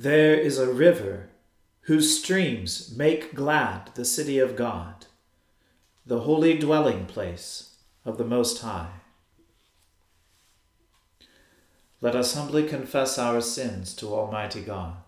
There is a river whose streams make glad the city of God, the holy dwelling place of the Most High. Let us humbly confess our sins to Almighty God.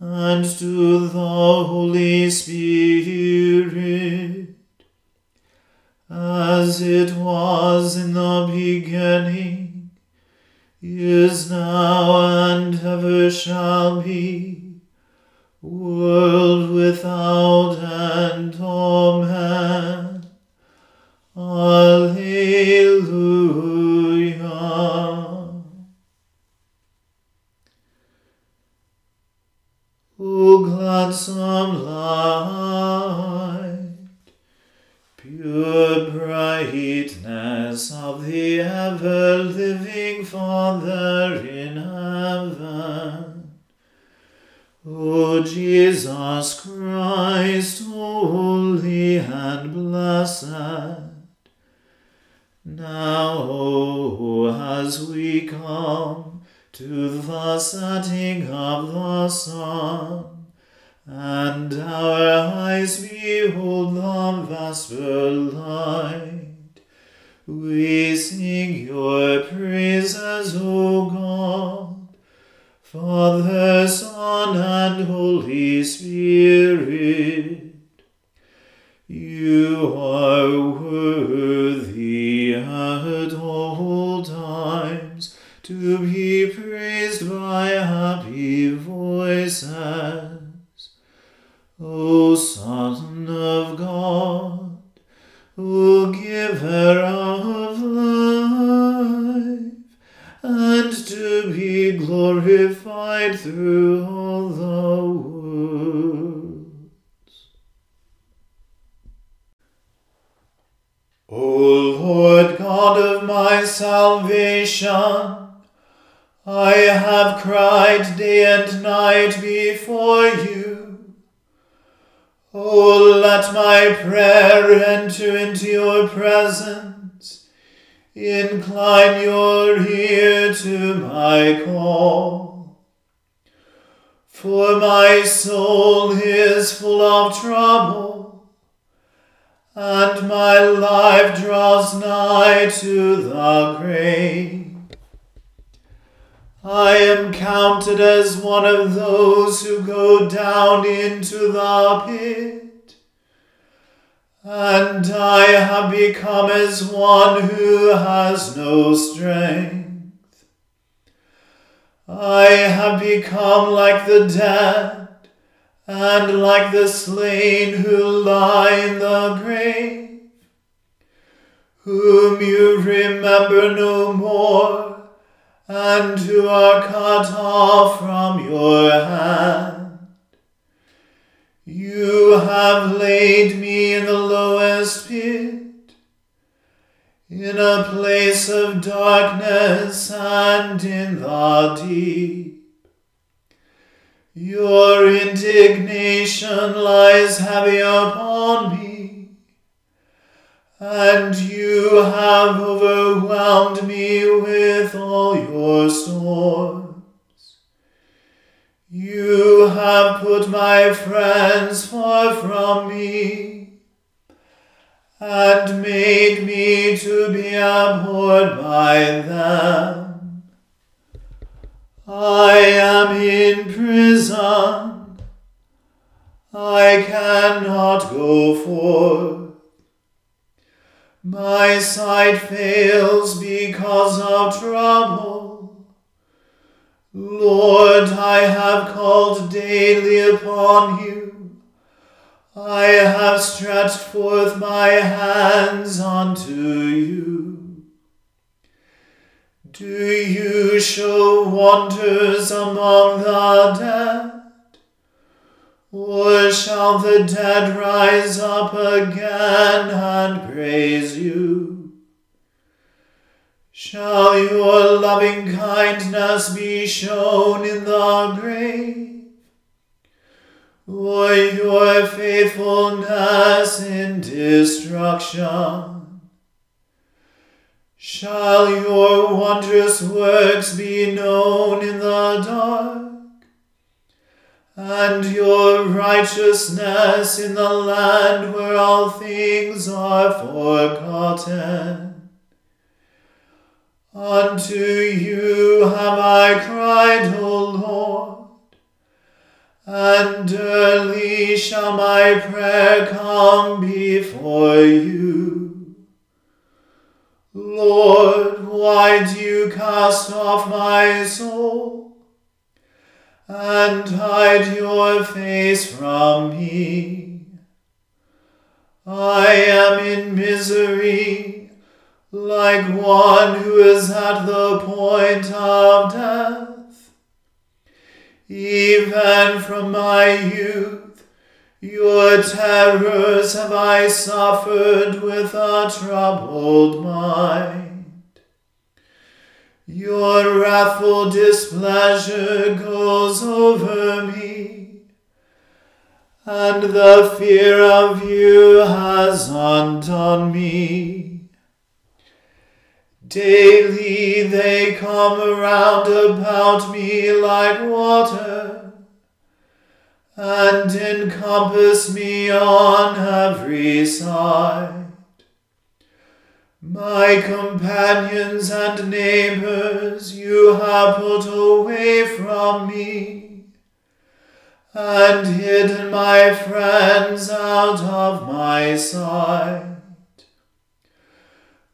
and to the Holy Spirit, as it was of the sun, and our eyes behold the vesper light. We sing your praises, O God, Father, Son, and Holy Spirit. You are worthy Of life, and to be glorified through all the worlds. O Lord God of my salvation, I have cried day and night before you. Let my prayer enter into your presence. Incline your ear to my call. For my soul is full of trouble, and my life draws nigh to the grave. I am counted as one of those who go down into the pit. And I have become as one who has no strength. I have become like the dead, and like the slain who lie in the grave, whom you remember no more, and who are cut off from your hand. You have laid me in the lowest pit, in a place of darkness and in the deep. Your indignation lies heavy upon me, and you have overwhelmed me with all your storms. You have put my friends far from me, and made me to be abhorred by them. I am in prison. I cannot go forth. My sight fails because of trouble. Lord, I have called daily upon you. I have stretched forth my hands unto you. Do you show wonders among the dead? Or shall the dead rise up again and praise you? Shall your loving kindness be shown in the grave, or your faithfulness in destruction? Shall your wondrous works be known in the dark, and your righteousness in the land where all things are forgotten? Unto you have I cried, O Lord, and early shall my prayer come before you. Lord, why do you cast off my soul and hide your face from me? I am in misery like one who is at the point of death. Even from my youth, your terrors have I suffered with a troubled mind. Your wrathful displeasure goes over me, and the fear of you has undone me. Daily they come around about me like water, and encompass me on every side. My companions and neighbors you have put away from me, and hidden my friends out of my sight.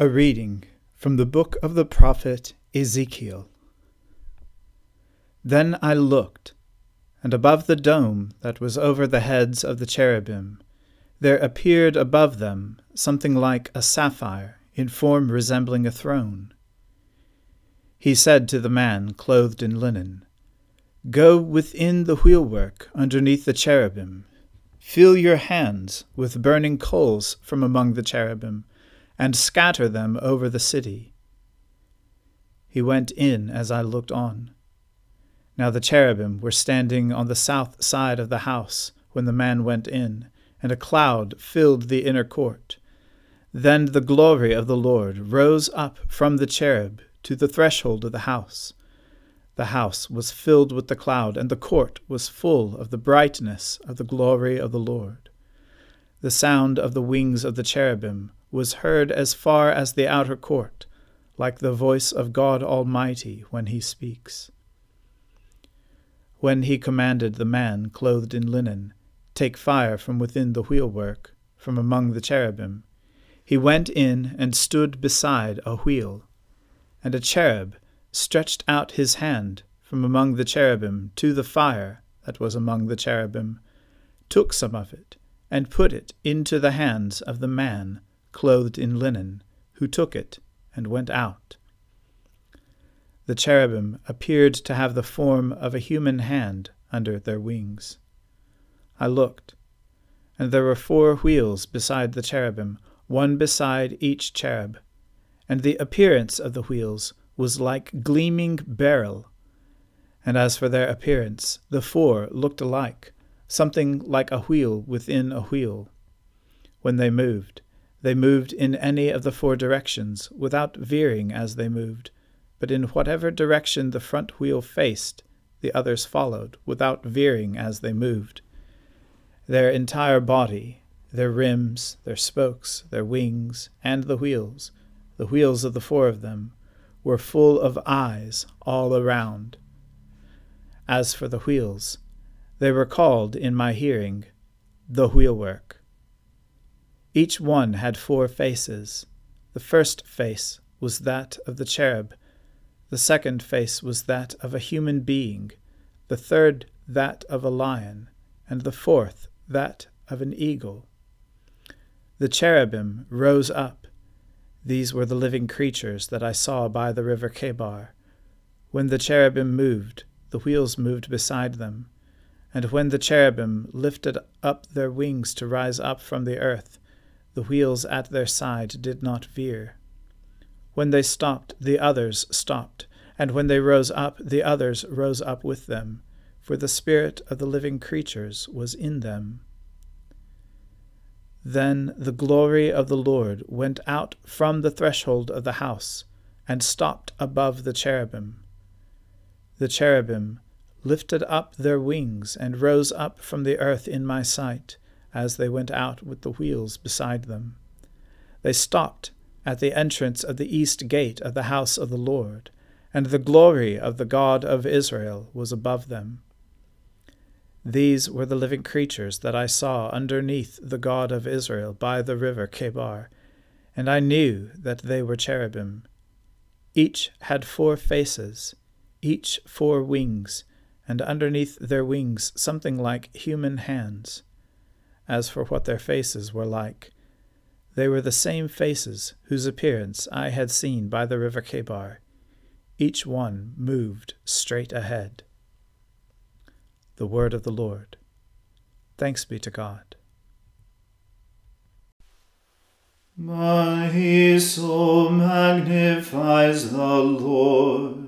A reading from the book of the prophet Ezekiel. Then I looked, and above the dome that was over the heads of the cherubim, there appeared above them something like a sapphire in form resembling a throne. He said to the man clothed in linen, Go within the wheelwork underneath the cherubim. Fill your hands with burning coals from among the cherubim and scatter them over the city. He went in as I looked on. Now the cherubim were standing on the south side of the house when the man went in, and a cloud filled the inner court. Then the glory of the Lord rose up from the cherub to the threshold of the house. The house was filled with the cloud, and the court was full of the brightness of the glory of the Lord. The sound of the wings of the cherubim was heard as far as the outer court, like the voice of God Almighty when he speaks. When he commanded the man clothed in linen, Take fire from within the wheelwork, from among the cherubim, he went in and stood beside a wheel. And a cherub stretched out his hand from among the cherubim to the fire that was among the cherubim, took some of it, and put it into the hands of the man clothed in linen, who took it and went out. The cherubim appeared to have the form of a human hand under their wings. I looked, and there were four wheels beside the cherubim, one beside each cherub, and the appearance of the wheels was like gleaming beryl. And as for their appearance, the four looked alike, something like a wheel within a wheel. When they moved, they moved in any of the four directions, without veering as they moved, but in whatever direction the front wheel faced, the others followed, without veering as they moved. Their entire body, their rims, their spokes, their wings, and the wheels, the wheels of the four of them, were full of eyes all around. As for the wheels, they were called in my hearing the wheelwork. Each one had four faces. The first face was that of the cherub, the second face was that of a human being, the third that of a lion, and the fourth that of an eagle. The cherubim rose up. These were the living creatures that I saw by the river Chebar. When the cherubim moved, the wheels moved beside them. And when the cherubim lifted up their wings to rise up from the earth, the wheels at their side did not veer. When they stopped, the others stopped, and when they rose up, the others rose up with them, for the spirit of the living creatures was in them. Then the glory of the Lord went out from the threshold of the house and stopped above the cherubim. The cherubim lifted up their wings and rose up from the earth in my sight as they went out with the wheels beside them. They stopped at the entrance of the east gate of the house of the Lord, and the glory of the God of Israel was above them. These were the living creatures that I saw underneath the God of Israel by the river Chebar, and I knew that they were cherubim. Each had four faces, each four wings, and underneath their wings something like human hands. As for what their faces were like, they were the same faces whose appearance I had seen by the river Chebar. Each one moved straight ahead. The word of the Lord. Thanks be to God. My soul magnifies the Lord,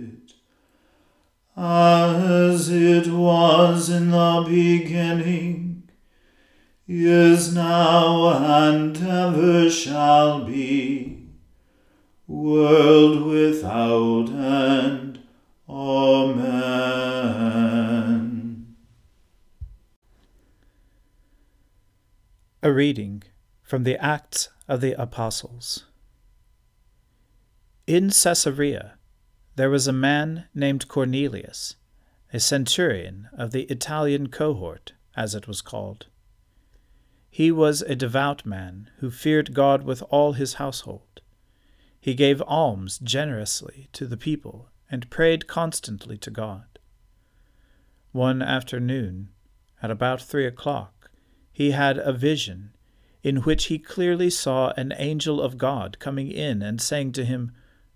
as it was in the beginning, is now, and ever shall be, world without end. Amen. A reading from the Acts of the Apostles. In Caesarea there was a man named Cornelius, a centurion of the Italian cohort, as it was called. He was a devout man who feared God with all his household. He gave alms generously to the people and prayed constantly to God. One afternoon, at about three o'clock, he had a vision in which he clearly saw an angel of God coming in and saying to him,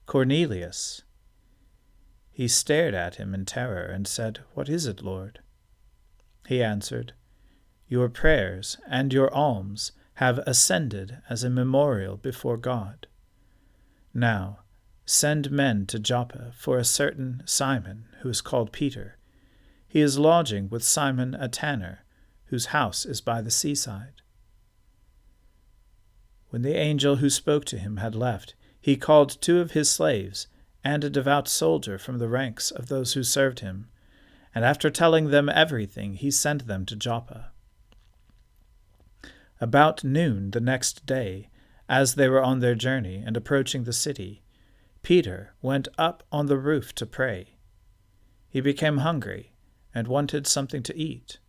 Cornelius. He stared at him in terror and said, What is it, Lord? He answered, Your prayers and your alms have ascended as a memorial before God. Now, send men to Joppa for a certain Simon, who is called Peter. He is lodging with Simon a tanner, whose house is by the seaside. When the angel who spoke to him had left, he called two of his slaves and a devout soldier from the ranks of those who served him, and after telling them everything, he sent them to Joppa. About noon the next day, as they were on their journey and approaching the city, Peter went up on the roof to pray. He became hungry and wanted something to eat.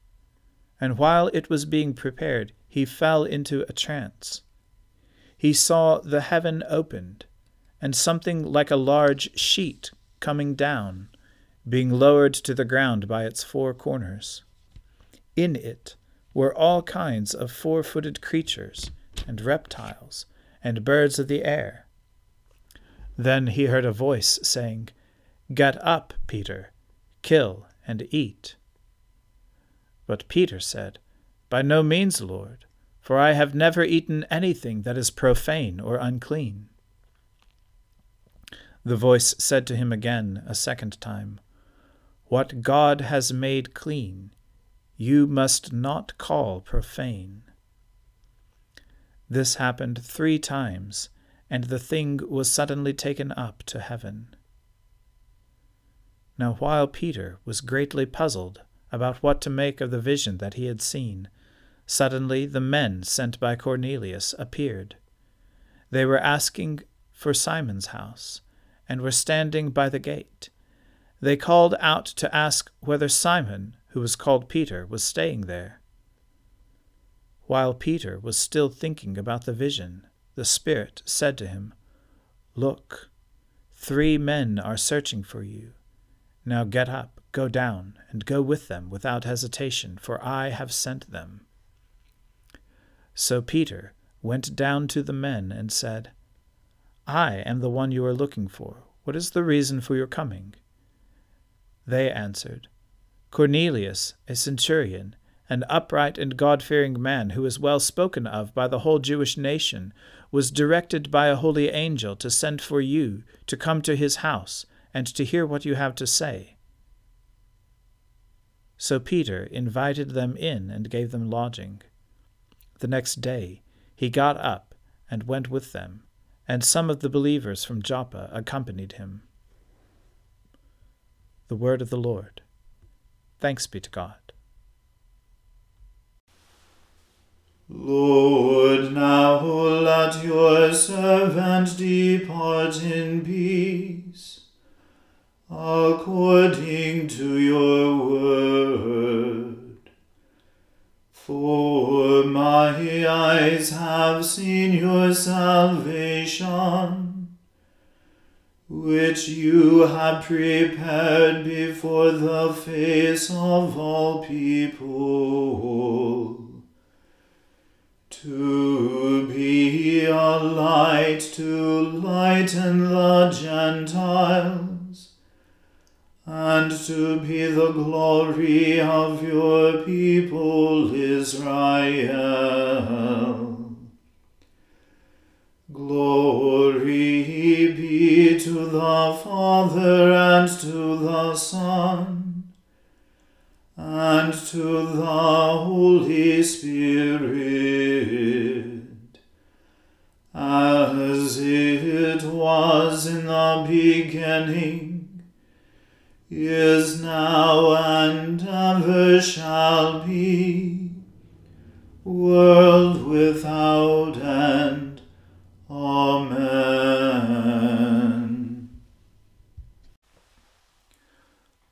And while it was being prepared, he fell into a trance he saw the heaven opened, and something like a large sheet coming down, being lowered to the ground by its four corners. In it were all kinds of four footed creatures, and reptiles, and birds of the air. Then he heard a voice saying, Get up, Peter, kill and eat. But Peter said, By no means, Lord for I have never eaten anything that is profane or unclean. The voice said to him again a second time, What God has made clean, you must not call profane. This happened three times, and the thing was suddenly taken up to heaven. Now, while Peter was greatly puzzled about what to make of the vision that he had seen, Suddenly the men sent by Cornelius appeared. They were asking for Simon's house, and were standing by the gate. They called out to ask whether Simon, who was called Peter, was staying there. While Peter was still thinking about the vision, the Spirit said to him, Look, three men are searching for you. Now get up, go down, and go with them without hesitation, for I have sent them. So Peter went down to the men and said, I am the one you are looking for. What is the reason for your coming? They answered, Cornelius, a centurion, an upright and God fearing man who is well spoken of by the whole Jewish nation, was directed by a holy angel to send for you to come to his house and to hear what you have to say. So Peter invited them in and gave them lodging. The next day he got up and went with them, and some of the believers from Joppa accompanied him. The word of the Lord. Thanks be to God. Lord, now let your servant depart in peace, according to your word. For my eyes have seen your salvation, which you have prepared before the face of all people. To be a light to lighten the Gentiles, and to be the glory of your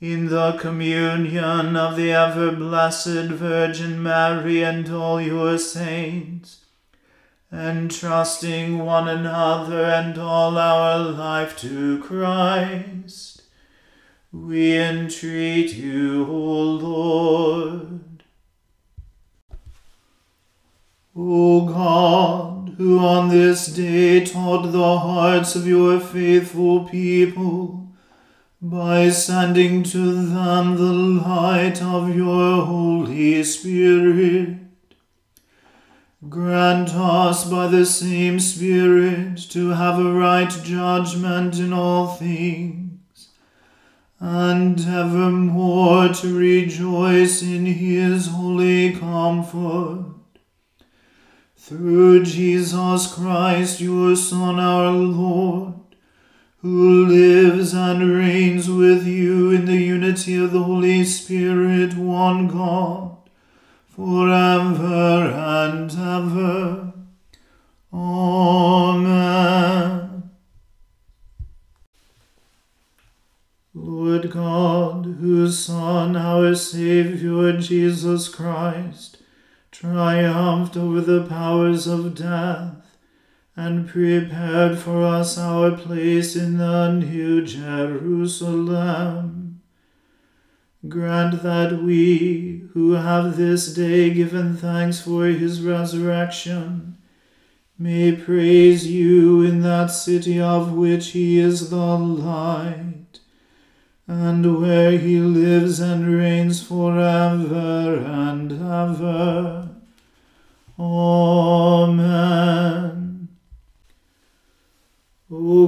in the communion of the ever blessed Virgin Mary and all your saints, entrusting one another and all our life to Christ, we entreat you, O Lord. O God, who on this day taught the hearts of your faithful people, by sending to them the light of your Holy Spirit. Grant us by the same Spirit to have a right judgment in all things, and evermore to rejoice in his holy comfort. Through Jesus Christ, your Son, our Lord who lives and reigns with you in the unity of the Holy Spirit, one God, forever and ever. Amen. Lord God, whose Son, our Saviour Jesus Christ, triumphed over the powers of death, and prepared for us our place in the New Jerusalem. Grant that we, who have this day given thanks for his resurrection, may praise you in that city of which he is the light, and where he lives and reigns forever and ever. Amen. O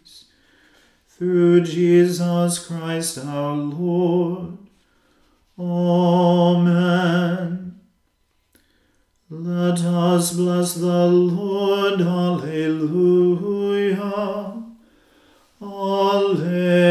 through Jesus Christ our Lord. Amen. Let us bless the Lord. Alleluia. Alleluia.